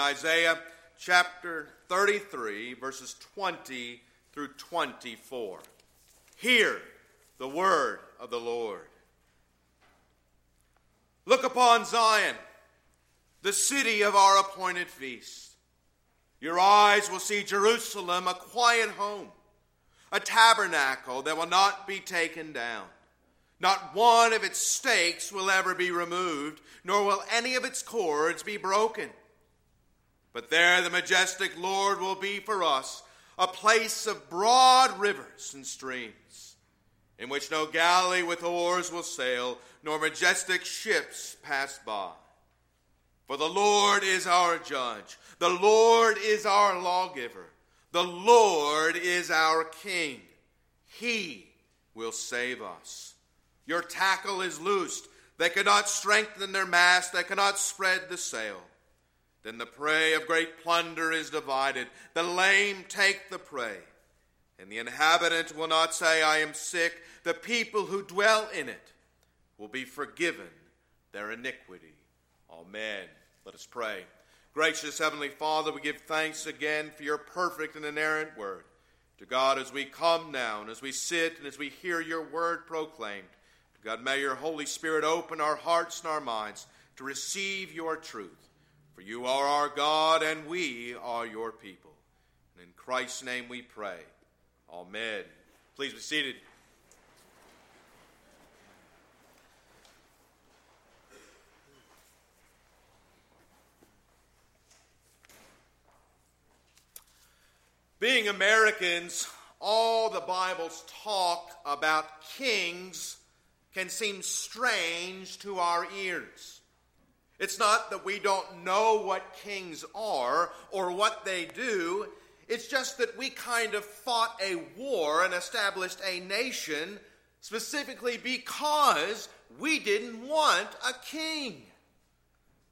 Isaiah chapter 33, verses 20 through 24. Hear the word of the Lord. Look upon Zion, the city of our appointed feast. Your eyes will see Jerusalem, a quiet home, a tabernacle that will not be taken down. Not one of its stakes will ever be removed, nor will any of its cords be broken. But there the majestic Lord will be for us a place of broad rivers and streams, in which no galley with oars will sail, nor majestic ships pass by. For the Lord is our judge, the Lord is our lawgiver, the Lord is our king. He will save us. Your tackle is loosed. They cannot strengthen their mast, they cannot spread the sail. Then the prey of great plunder is divided. The lame take the prey. And the inhabitant will not say, I am sick. The people who dwell in it will be forgiven their iniquity. Amen. Let us pray. Gracious Heavenly Father, we give thanks again for your perfect and inerrant word. To God, as we come now and as we sit and as we hear your word proclaimed, God, may your Holy Spirit open our hearts and our minds to receive your truth. For you are our God, and we are your people. And in Christ's name we pray. Amen. Please be seated. Being Americans, all the Bible's talk about kings can seem strange to our ears. It's not that we don't know what kings are or what they do. It's just that we kind of fought a war and established a nation specifically because we didn't want a king.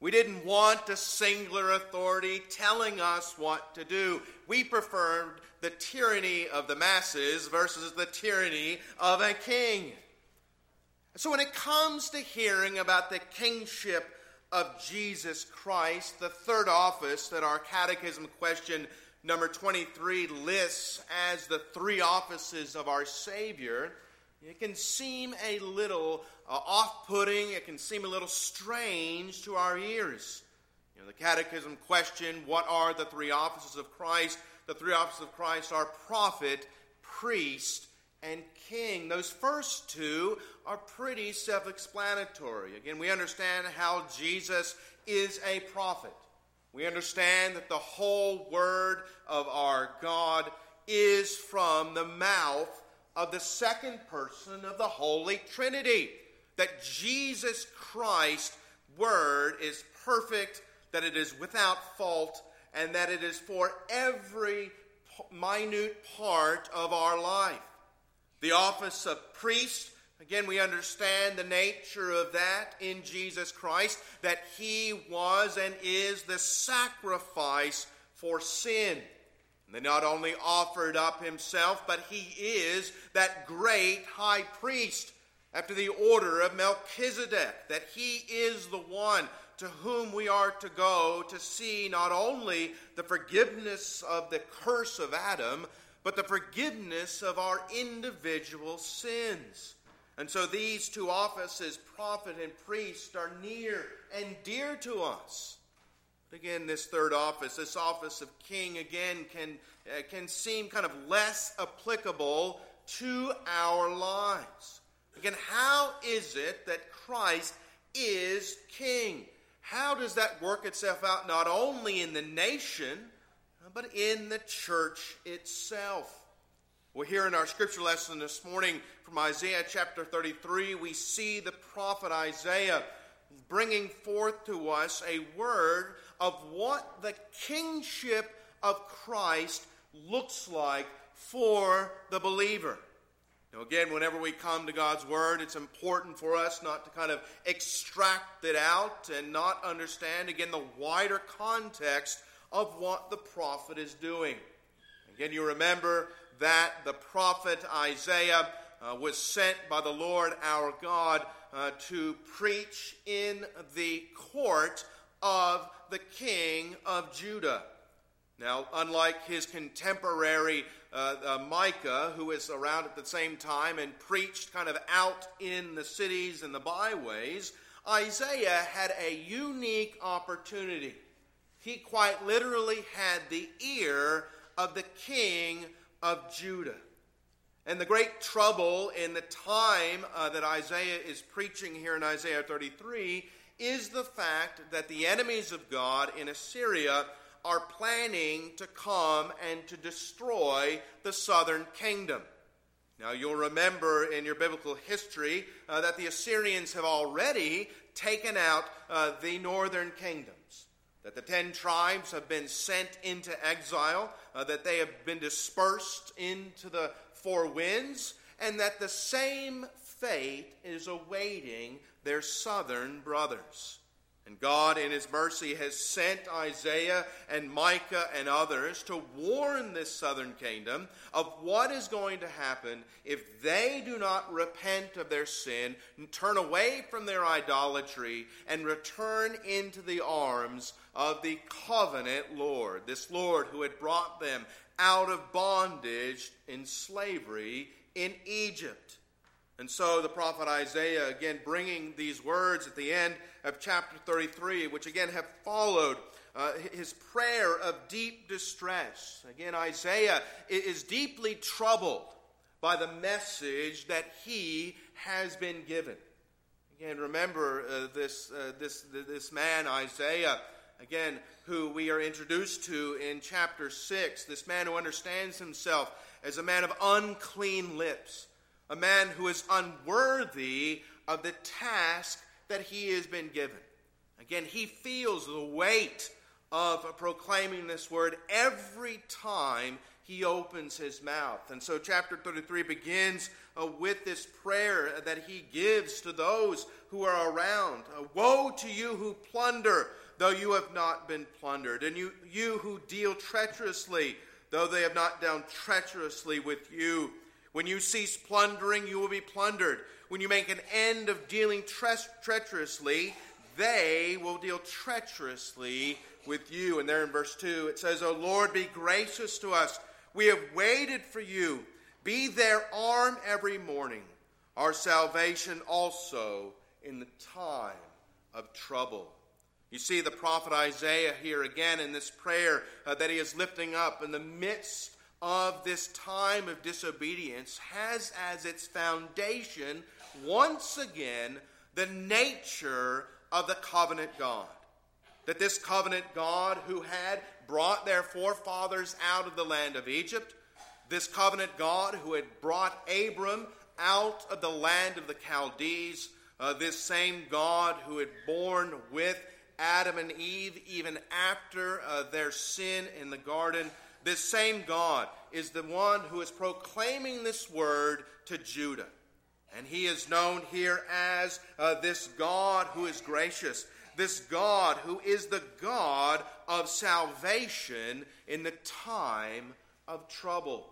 We didn't want a singular authority telling us what to do. We preferred the tyranny of the masses versus the tyranny of a king. So when it comes to hearing about the kingship of Jesus Christ, the third office that our catechism question number 23 lists as the three offices of our Savior, it can seem a little uh, off putting, it can seem a little strange to our ears. You know, the catechism question what are the three offices of Christ? The three offices of Christ are prophet, priest, and king. Those first two are pretty self explanatory. Again, we understand how Jesus is a prophet. We understand that the whole word of our God is from the mouth of the second person of the Holy Trinity. That Jesus Christ's word is perfect, that it is without fault, and that it is for every minute part of our life. The office of priest, again, we understand the nature of that in Jesus Christ, that he was and is the sacrifice for sin. And they not only offered up himself, but he is that great high priest after the order of Melchizedek, that he is the one to whom we are to go to see not only the forgiveness of the curse of Adam, but the forgiveness of our individual sins. And so these two offices, prophet and priest, are near and dear to us. But again, this third office, this office of king, again, can, uh, can seem kind of less applicable to our lives. Again, how is it that Christ is king? How does that work itself out not only in the nation, but in the church itself. Well, here in our scripture lesson this morning from Isaiah chapter 33, we see the prophet Isaiah bringing forth to us a word of what the kingship of Christ looks like for the believer. Now, again, whenever we come to God's Word, it's important for us not to kind of extract it out and not understand, again, the wider context of what the prophet is doing. Again, you remember that the prophet Isaiah uh, was sent by the Lord our God uh, to preach in the court of the king of Judah. Now, unlike his contemporary uh, uh, Micah, who was around at the same time and preached kind of out in the cities and the byways, Isaiah had a unique opportunity. He quite literally had the ear of the king of Judah. And the great trouble in the time uh, that Isaiah is preaching here in Isaiah 33 is the fact that the enemies of God in Assyria are planning to come and to destroy the southern kingdom. Now, you'll remember in your biblical history uh, that the Assyrians have already taken out uh, the northern kingdoms, that the ten tribes have been sent into exile, uh, that they have been dispersed into the four winds, and that the same fate is awaiting their southern brothers. And God, in His mercy, has sent Isaiah and Micah and others to warn this southern kingdom of what is going to happen if they do not repent of their sin, turn away from their idolatry, and return into the arms of the covenant Lord, this Lord who had brought them out of bondage in slavery in Egypt. And so the prophet Isaiah, again, bringing these words at the end of chapter 33, which again have followed uh, his prayer of deep distress. Again, Isaiah is deeply troubled by the message that he has been given. Again, remember uh, this, uh, this, this man, Isaiah, again, who we are introduced to in chapter 6, this man who understands himself as a man of unclean lips a man who is unworthy of the task that he has been given. Again, he feels the weight of proclaiming this word every time he opens his mouth. And so, chapter 33 begins uh, with this prayer that he gives to those who are around uh, Woe to you who plunder, though you have not been plundered, and you, you who deal treacherously, though they have not dealt treacherously with you. When you cease plundering, you will be plundered. When you make an end of dealing tre- treacherously, they will deal treacherously with you. And there in verse 2, it says, O Lord, be gracious to us. We have waited for you. Be their arm every morning, our salvation also in the time of trouble. You see the prophet Isaiah here again in this prayer uh, that he is lifting up in the midst of this time of disobedience has as its foundation, once again, the nature of the covenant God. That this covenant God who had brought their forefathers out of the land of Egypt, this covenant God who had brought Abram out of the land of the Chaldees, uh, this same God who had borne with Adam and Eve even after uh, their sin in the garden this same God is the one who is proclaiming this word to Judah. And he is known here as uh, this God who is gracious, this God who is the God of salvation in the time of trouble.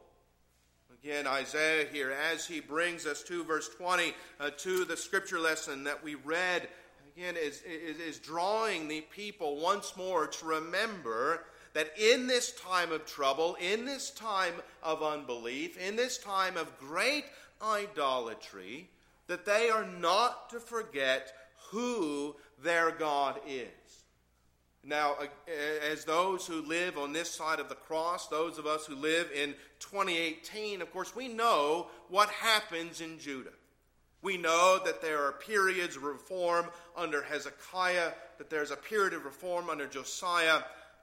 Again, Isaiah here, as he brings us to verse 20, uh, to the scripture lesson that we read, again, is, is, is drawing the people once more to remember that in this time of trouble, in this time of unbelief, in this time of great idolatry, that they are not to forget who their God is. Now, as those who live on this side of the cross, those of us who live in 2018, of course, we know what happens in Judah. We know that there are periods of reform under Hezekiah, that there's a period of reform under Josiah,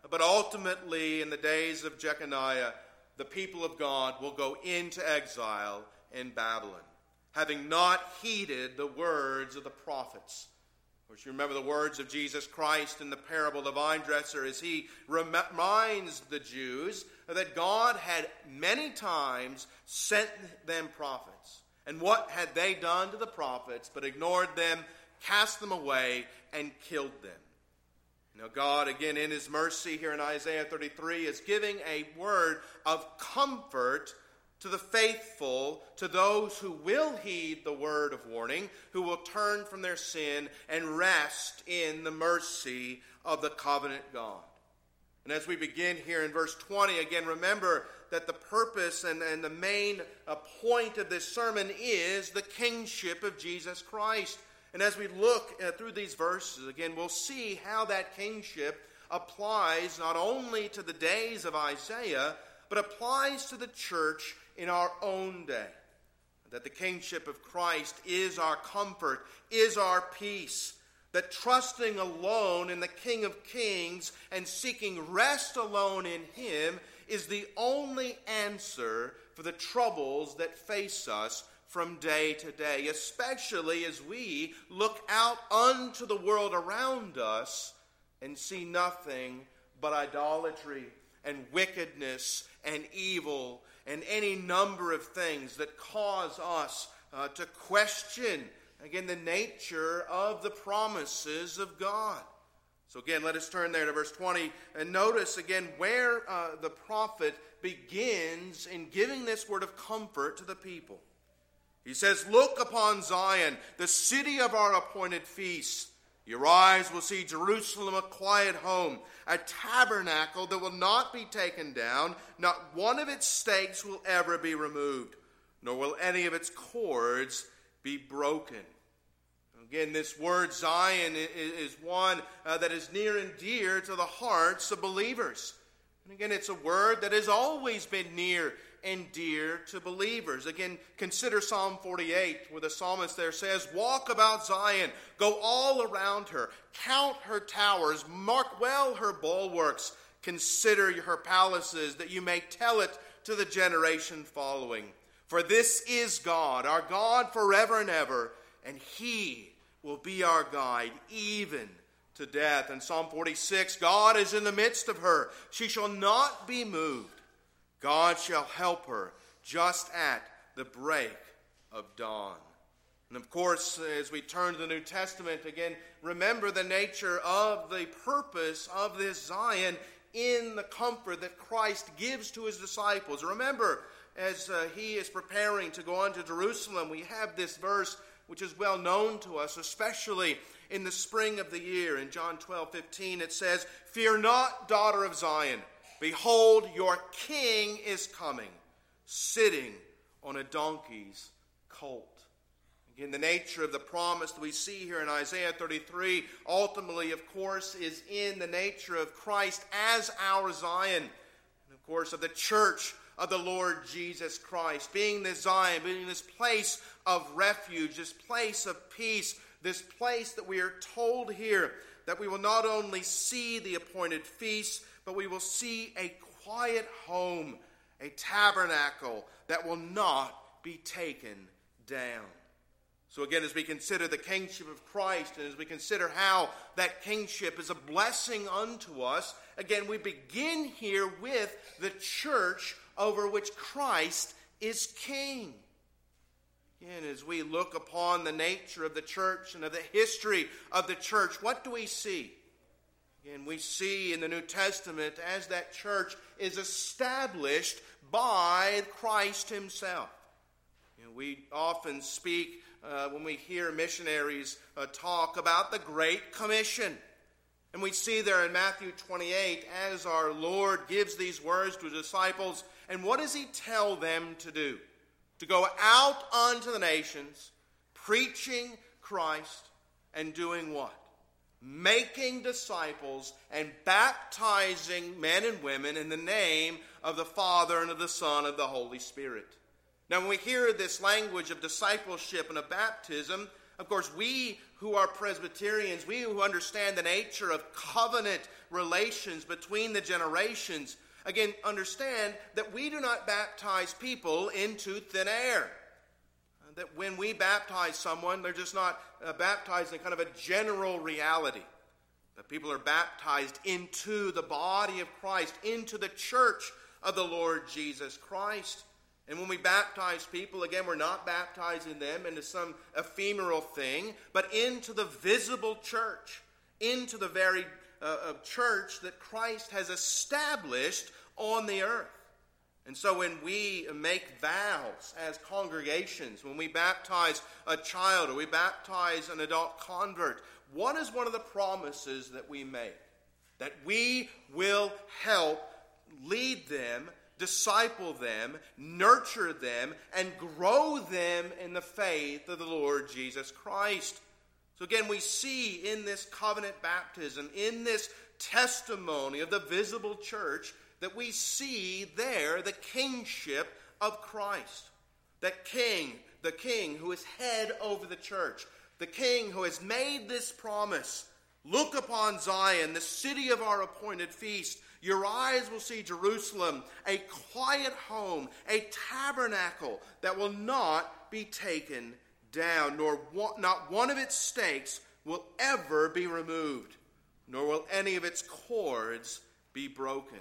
but ultimately, in the days of Jeconiah, the people of God will go into exile in Babylon, having not heeded the words of the prophets. Of course, you remember the words of Jesus Christ in the parable of the vine dresser as he reminds the Jews that God had many times sent them prophets. And what had they done to the prophets but ignored them, cast them away, and killed them? Now, God, again, in His mercy here in Isaiah 33, is giving a word of comfort to the faithful, to those who will heed the word of warning, who will turn from their sin and rest in the mercy of the covenant God. And as we begin here in verse 20, again, remember that the purpose and, and the main uh, point of this sermon is the kingship of Jesus Christ. And as we look uh, through these verses, again, we'll see how that kingship applies not only to the days of Isaiah, but applies to the church in our own day. That the kingship of Christ is our comfort, is our peace. That trusting alone in the King of Kings and seeking rest alone in Him is the only answer for the troubles that face us from day to day, especially as we look out unto the world around us and see nothing but idolatry and wickedness and evil and any number of things that cause us uh, to question, again, the nature of the promises of God. So, again, let us turn there to verse 20 and notice again where uh, the prophet begins in giving this word of comfort to the people. He says, Look upon Zion, the city of our appointed feast. Your eyes will see Jerusalem a quiet home, a tabernacle that will not be taken down. Not one of its stakes will ever be removed, nor will any of its cords be broken. Again, this word Zion is one uh, that is near and dear to the hearts of believers. And again, it's a word that has always been near and dear to believers. Again, consider Psalm 48, where the psalmist there says, Walk about Zion, go all around her, count her towers, mark well her bulwarks, consider her palaces, that you may tell it to the generation following. For this is God, our God forever and ever, and He will be our guide, even to death. In Psalm 46, God is in the midst of her. She shall not be moved. God shall help her just at the break of dawn. And of course, as we turn to the New Testament, again, remember the nature of the purpose of this Zion in the comfort that Christ gives to his disciples. Remember, as uh, he is preparing to go on to Jerusalem, we have this verse which is well known to us, especially in the spring of the year. In John 12 15, it says, Fear not, daughter of Zion. Behold, your king is coming, sitting on a donkey's colt. Again, the nature of the promise that we see here in Isaiah 33 ultimately, of course, is in the nature of Christ as our Zion, and of course, of the church of the Lord Jesus Christ, being this Zion, being this place of refuge, this place of peace, this place that we are told here that we will not only see the appointed feast, but we will see a quiet home, a tabernacle that will not be taken down. So, again, as we consider the kingship of Christ and as we consider how that kingship is a blessing unto us, again, we begin here with the church over which Christ is king. Again, as we look upon the nature of the church and of the history of the church, what do we see? And we see in the New Testament as that church is established by Christ Himself. You know, we often speak uh, when we hear missionaries uh, talk about the Great Commission. And we see there in Matthew 28 as our Lord gives these words to his disciples, and what does he tell them to do? To go out unto the nations, preaching Christ, and doing what? making disciples and baptizing men and women in the name of the Father and of the Son and of the Holy Spirit. Now, when we hear this language of discipleship and of baptism, of course, we who are Presbyterians, we who understand the nature of covenant relations between the generations, again, understand that we do not baptize people into thin air that when we baptize someone, they're just not uh, baptized in kind of a general reality. That people are baptized into the body of Christ, into the church of the Lord Jesus Christ. And when we baptize people, again, we're not baptizing them into some ephemeral thing, but into the visible church, into the very uh, church that Christ has established on the earth. And so when we make vows as congregations, when we baptize a child or we baptize an adult convert, what is one of the promises that we make? That we will help lead them, disciple them, nurture them, and grow them in the faith of the Lord Jesus Christ. So again, we see in this covenant baptism, in this testimony of the visible church, that we see there the kingship of Christ. That king, the king who is head over the church, the king who has made this promise Look upon Zion, the city of our appointed feast. Your eyes will see Jerusalem, a quiet home, a tabernacle that will not be taken down, nor one, not one of its stakes will ever be removed, nor will any of its cords be broken.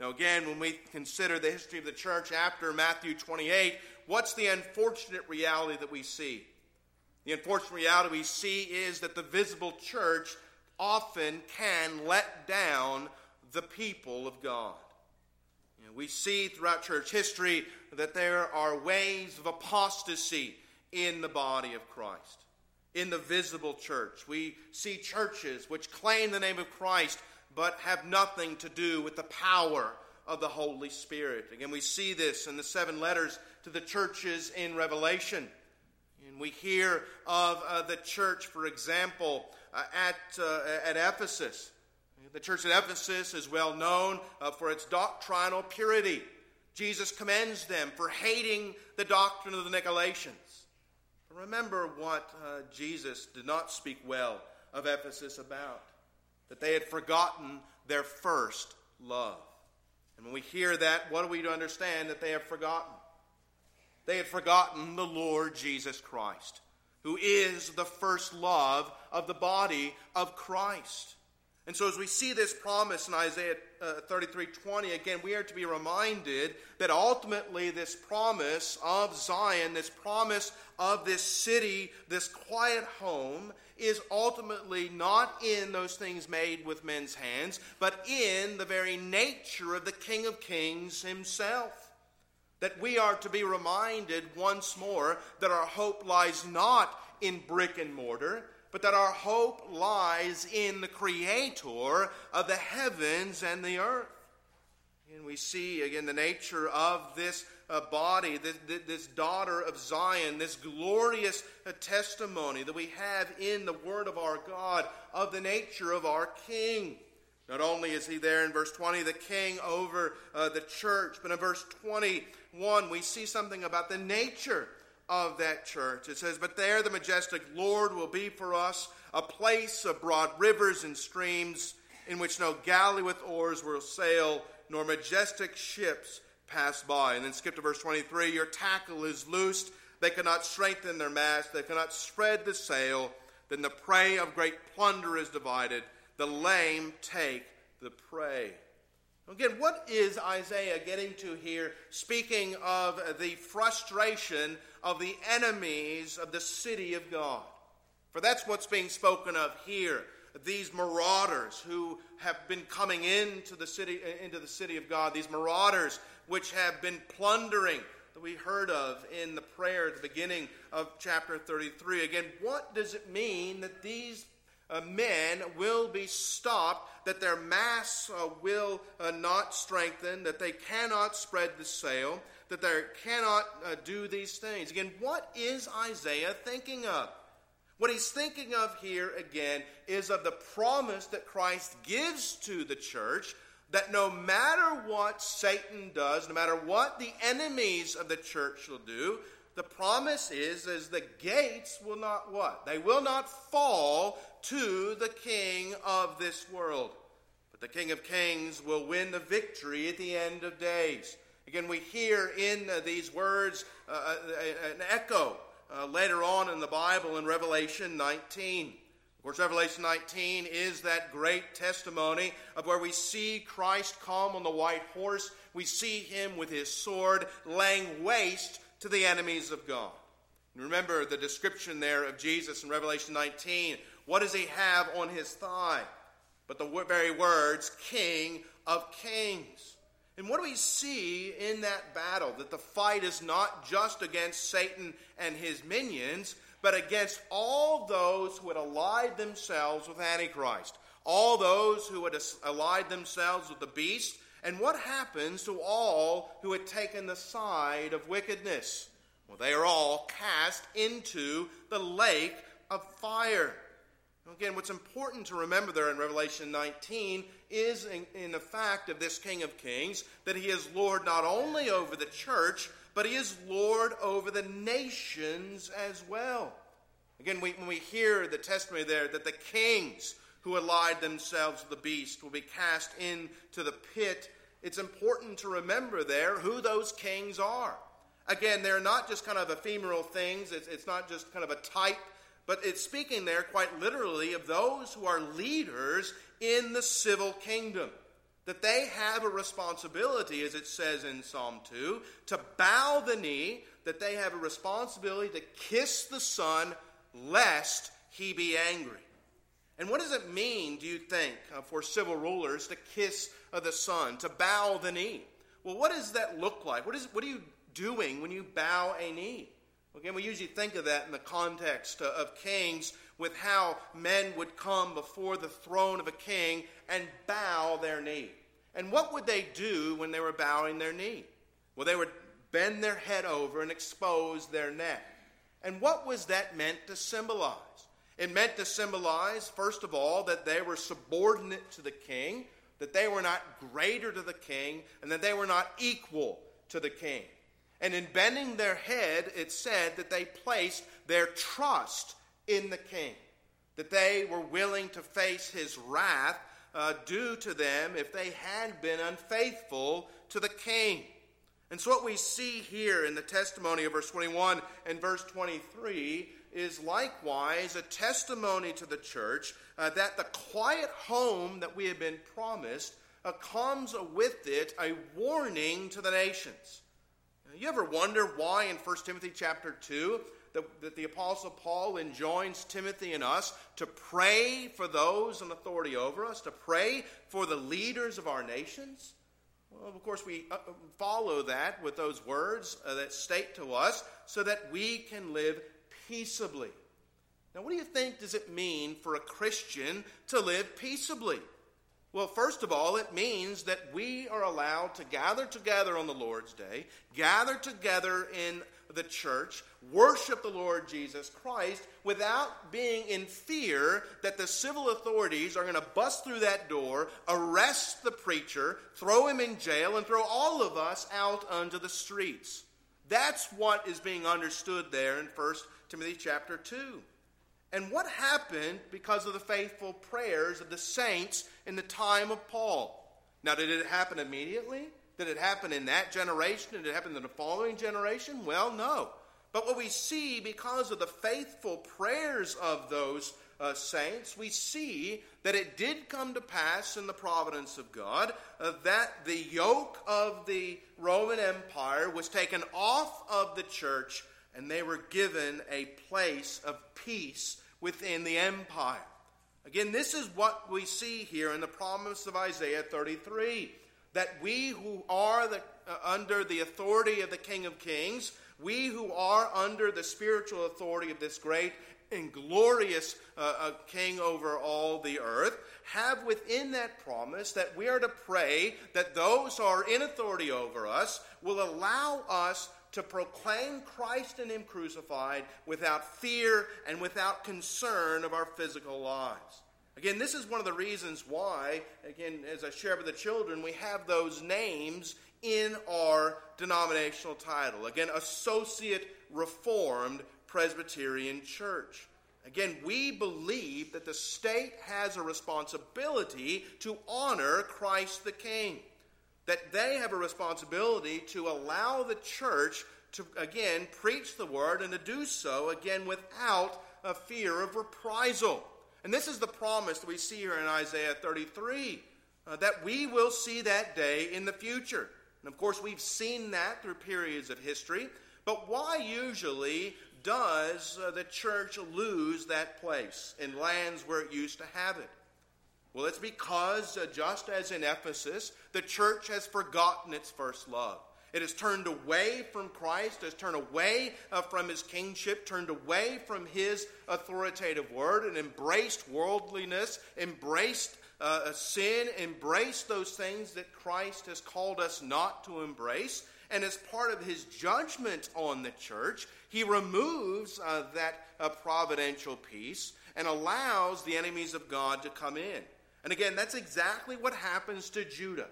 Now, again, when we consider the history of the church after Matthew 28, what's the unfortunate reality that we see? The unfortunate reality we see is that the visible church often can let down the people of God. You know, we see throughout church history that there are ways of apostasy in the body of Christ, in the visible church. We see churches which claim the name of Christ but have nothing to do with the power of the Holy Spirit. Again, we see this in the seven letters to the churches in Revelation. And we hear of uh, the church, for example, uh, at, uh, at Ephesus. The church at Ephesus is well known uh, for its doctrinal purity. Jesus commends them for hating the doctrine of the Nicolaitans. Remember what uh, Jesus did not speak well of Ephesus about that they had forgotten their first love. And when we hear that, what are we understand that they have forgotten? They had forgotten the Lord Jesus Christ, who is the first love of the body of Christ. And so, as we see this promise in Isaiah uh, 33 20, again, we are to be reminded that ultimately this promise of Zion, this promise of this city, this quiet home, is ultimately not in those things made with men's hands, but in the very nature of the King of Kings himself. That we are to be reminded once more that our hope lies not in brick and mortar, but that our hope lies in the Creator of the heavens and the earth. And we see again the nature of this uh, body, this, this, daughter of Zion, this glorious uh, testimony that we have in the Word of our God of the nature of our King. Not only is he there in verse 20, the king over uh, the church, but in verse 21, we see something about the nature of that church. It says, But there the majestic Lord will be for us a place of broad rivers and streams in which no galley with oars will sail, nor majestic ships pass by. And then skip to verse 23 Your tackle is loosed. They cannot strengthen their mast. They cannot spread the sail. Then the prey of great plunder is divided. The lame take the prey. Again, what is Isaiah getting to here, speaking of the frustration of the enemies of the city of God? For that's what's being spoken of here these marauders who have been coming into the city into the city of God, these marauders which have been plundering that we heard of in the prayer at the beginning of chapter 33. Again, what does it mean that these uh, men will be stopped, that their mass uh, will uh, not strengthen, that they cannot spread the sail, that they cannot uh, do these things? Again, what is Isaiah thinking of? What he's thinking of here again is of the promise that Christ gives to the church that no matter what Satan does, no matter what the enemies of the church will do, the promise is is the gates will not what? They will not fall to the king of this world. But the King of Kings will win the victory at the end of days. Again, we hear in uh, these words uh, uh an echo uh, later on in the Bible in Revelation 19. Of course, Revelation 19 is that great testimony of where we see Christ come on the white horse. We see him with his sword laying waste to the enemies of God. remember the description there of Jesus in Revelation 19. What does he have on his thigh? But the very words, King of Kings. And what do we see in that battle? That the fight is not just against Satan and his minions, but against all those who had allied themselves with Antichrist, all those who had allied themselves with the beast, and what happens to all who had taken the side of wickedness? Well, they are all cast into the lake of fire. Again, what's important to remember there in Revelation 19 is in, in, the fact of this King of Kings that he is Lord not only over the church, but he is Lord over the nations as well. Again, we, when we hear the testimony there that the kings who allied themselves to the beast will be cast into the pit, it's important to remember there who those kings are. Again, they're not just kind of ephemeral things, it's, it's not just kind of a type but it's speaking there quite literally of those who are leaders in the civil kingdom. That they have a responsibility, as it says in Psalm 2, to bow the knee, that they have a responsibility to kiss the Son, lest he be angry. And what does it mean, do you think, uh, for civil rulers to kiss uh, the Son, to bow the knee? Well, what does that look like? What, is, what are you doing when you bow a knee? Again, we usually think of that in the context of kings, with how men would come before the throne of a king and bow their knee. And what would they do when they were bowing their knee? Well, they would bend their head over and expose their neck. And what was that meant to symbolize? It meant to symbolize, first of all, that they were subordinate to the king, that they were not greater to the king, and that they were not equal to the king. And in bending their head, it said that they placed their trust in the king, that they were willing to face his wrath uh, due to them if they had been unfaithful to the king. And so, what we see here in the testimony of verse 21 and verse 23 is likewise a testimony to the church uh, that the quiet home that we have been promised uh, comes with it a warning to the nations. You ever wonder why in 1 Timothy chapter 2 that, that the Apostle Paul enjoins Timothy and us to pray for those in authority over us, to pray for the leaders of our nations? Well, of course, we uh, follow that with those words uh, that state to us so that we can live peaceably. Now, what do you think does it mean for a Christian to live peaceably? Well, first of all, it means that we are allowed to gather together on the Lord's Day, gather together in the church, worship the Lord Jesus Christ without being in fear that the civil authorities are going to bust through that door, arrest the preacher, throw him in jail, and throw all of us out onto the streets. That's what is being understood there in 1 Timothy chapter 2. And what happened because of the faithful prayers of the saints in the time of Paul? Now, did it happen immediately? Did it happen in that generation? Did it happen in the following generation? Well, no. But what we see because of the faithful prayers of those uh, saints, we see that it did come to pass in the providence of God uh, that the yoke of the Roman Empire was taken off of the church and they were given a place of peace within the empire. Again, this is what we see here in the promise of Isaiah 33 that we who are the, uh, under the authority of the King of Kings, we who are under the spiritual authority of this great and glorious uh, uh, King over all the earth, have within that promise that we are to pray that those who are in authority over us will allow us to proclaim Christ and Him crucified without fear and without concern of our physical lives. Again, this is one of the reasons why, again, as I share with the children, we have those names in our denominational title. Again, Associate Reformed Presbyterian Church. Again, we believe that the state has a responsibility to honor Christ the King that they have a responsibility to allow the church to, again, preach the word and to do so, again, without a fear of reprisal. And this is the promise that we see here in Isaiah 33 uh, that we will see that day in the future. And of course, we've seen that through periods of history. But why usually does uh, the church lose that place in lands where it used to have it? Well, it's because, uh, just as in Ephesus, the The church has forgotten its first love. It has turned away from Christ, has turned away uh, from his kingship, turned away from his authoritative word, and embraced worldliness, embraced uh, sin, embraced those things that Christ has called us not to embrace. And as part of his judgment on the church, he removes uh, that uh, providential peace and allows the enemies of God to come in. And again, that's exactly what happens to Judah.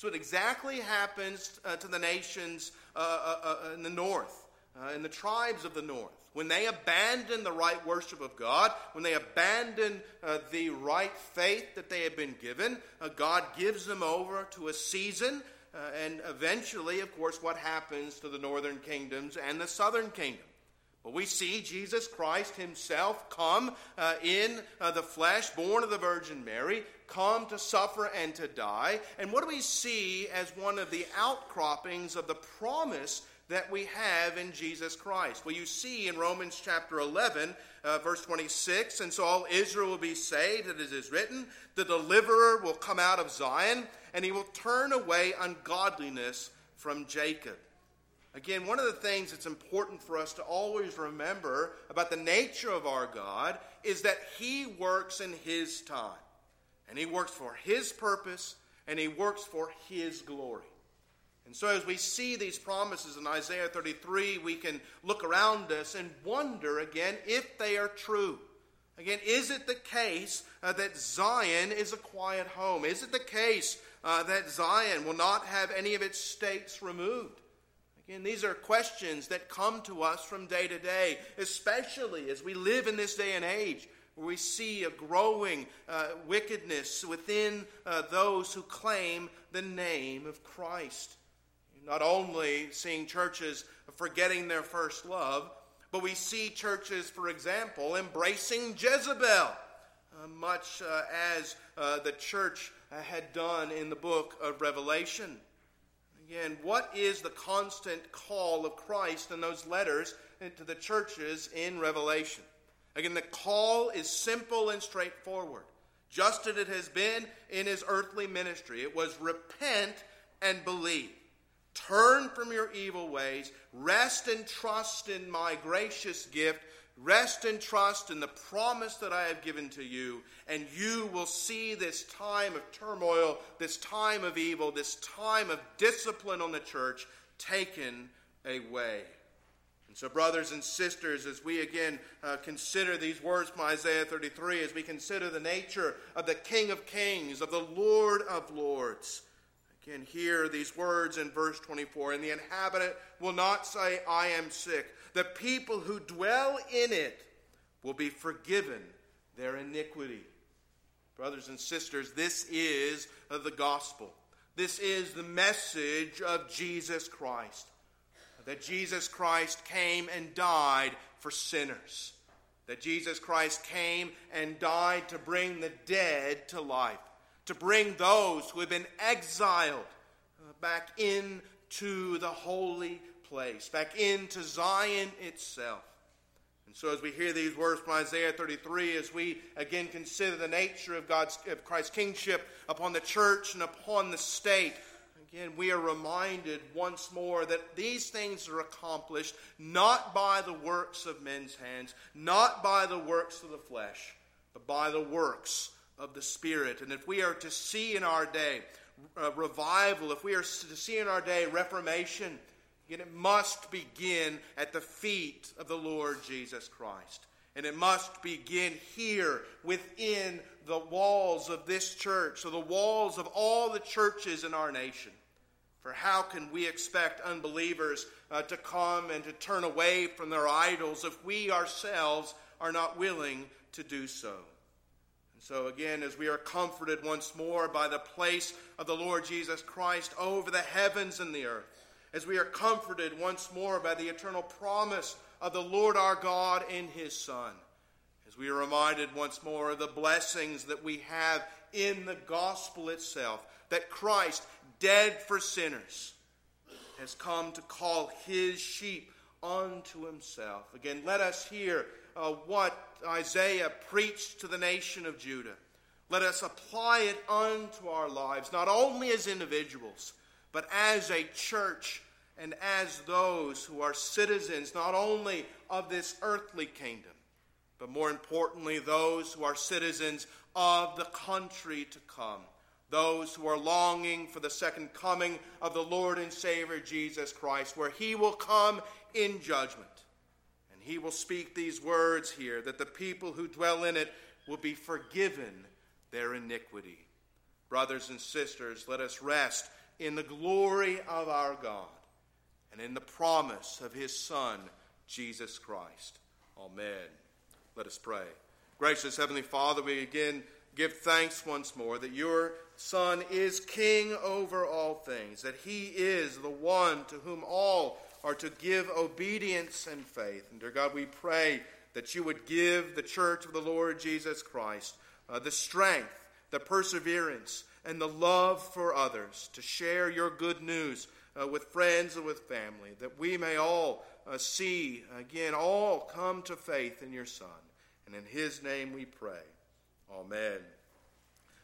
So it exactly happens uh, to the nations uh, uh, uh in the north, uh, in the tribes of the north. When they abandon the right worship of God, when they abandon the right faith that they have been given, God gives them over to a season. and eventually, of course, what happens to the northern kingdoms and the southern kingdom? We see Jesus Christ himself come uh, in uh, the flesh, born of the Virgin Mary, come to suffer and to die. And what do we see as one of the outcroppings of the promise that we have in Jesus Christ? Well, you see in Romans chapter 11, uh, verse 26, and so all Israel will be saved, as it is written, the deliverer will come out of Zion, and he will turn away ungodliness from Jacob. Again, one of the things that's important for us to always remember about the nature of our God is that He works in His time. And He works for His purpose, and He works for His glory. And so, as we see these promises in Isaiah 33, we can look around us and wonder again if they are true. Again, is it the case uh, that Zion is a quiet home? Is it the case uh, that Zion will not have any of its stakes removed? Again, these are questions that come to us from day to day, especially as we live in this day and age where we see a growing uh, wickedness within uh, those who claim the name of Christ. Not only seeing churches forgetting their first love, but we see churches, for example, embracing Jezebel, uh, much uh, as uh, the church uh, had done in the book of Revelation. Again, what is the constant call of Christ in those letters to the churches in Revelation? Again, the call is simple and straightforward, just as it has been in his earthly ministry. It was repent and believe. Turn from your evil ways, rest and trust in my gracious gift Rest and trust in the promise that I have given to you, and you will see this time of turmoil, this time of evil, this time of discipline on the church taken away. And so, brothers and sisters, as we again uh, consider these words from Isaiah 33, as we consider the nature of the King of Kings, of the Lord of Lords, again, hear these words in verse 24 And the inhabitant will not say, I am sick the people who dwell in it will be forgiven their iniquity. Brothers and sisters, this is the gospel. This is the message of Jesus Christ. That Jesus Christ came and died for sinners. That Jesus Christ came and died to bring the dead to life. To bring those who have been exiled back into the holy place, back into Zion itself. And so, as we hear these words from Isaiah 33, as we again consider the nature of God's of Christ's kingship upon the church and upon the state, again we are reminded once more that these things are accomplished not by the works of men's hands, not by the works of the flesh, but by the works of the Spirit. And if we are to see in our day uh, revival, if we are to see in our day reformation, It must begin at the feet of the Lord Jesus Christ. And it must begin here within the walls of this church, so the walls of all the churches in our nation. For how can we expect unbelievers uh, to come and to turn away from their idols if we ourselves are not willing to do so? And so, again, as we are comforted once more by the place of the Lord Jesus Christ over the heavens and the earth, as we are comforted once more by the eternal promise of the Lord our God in His Son, as we are reminded once more of the blessings that we have in the gospel itself, that Christ, dead for sinners, has come to call His sheep unto Himself. Again, let us hear uh, what Isaiah preached to the nation of Judah let us apply it unto our lives, not only as individuals, but as a church and as those who are citizens not only of this earthly kingdom, but more importantly, those who are citizens of the country to come, those who are longing for the second coming of the Lord and Savior Jesus Christ, where he will come in judgment. And he will speak these words here that the people who dwell in it will be forgiven their iniquity. Brothers and sisters, let us rest in the glory of our God and in the promise of his Son, Jesus Christ. Amen. Let us pray. Gracious Heavenly Father, we again give thanks once more that your Son is King over all things, that he is the one to whom all are to give obedience and faith. And dear God, we pray that you would give the church of the Lord Jesus Christ uh, the strength, the perseverance, and the love for others to share your good news uh, with friends and with family, that we may all uh, see, again, all come to faith in your Son. And in his name we pray. Amen.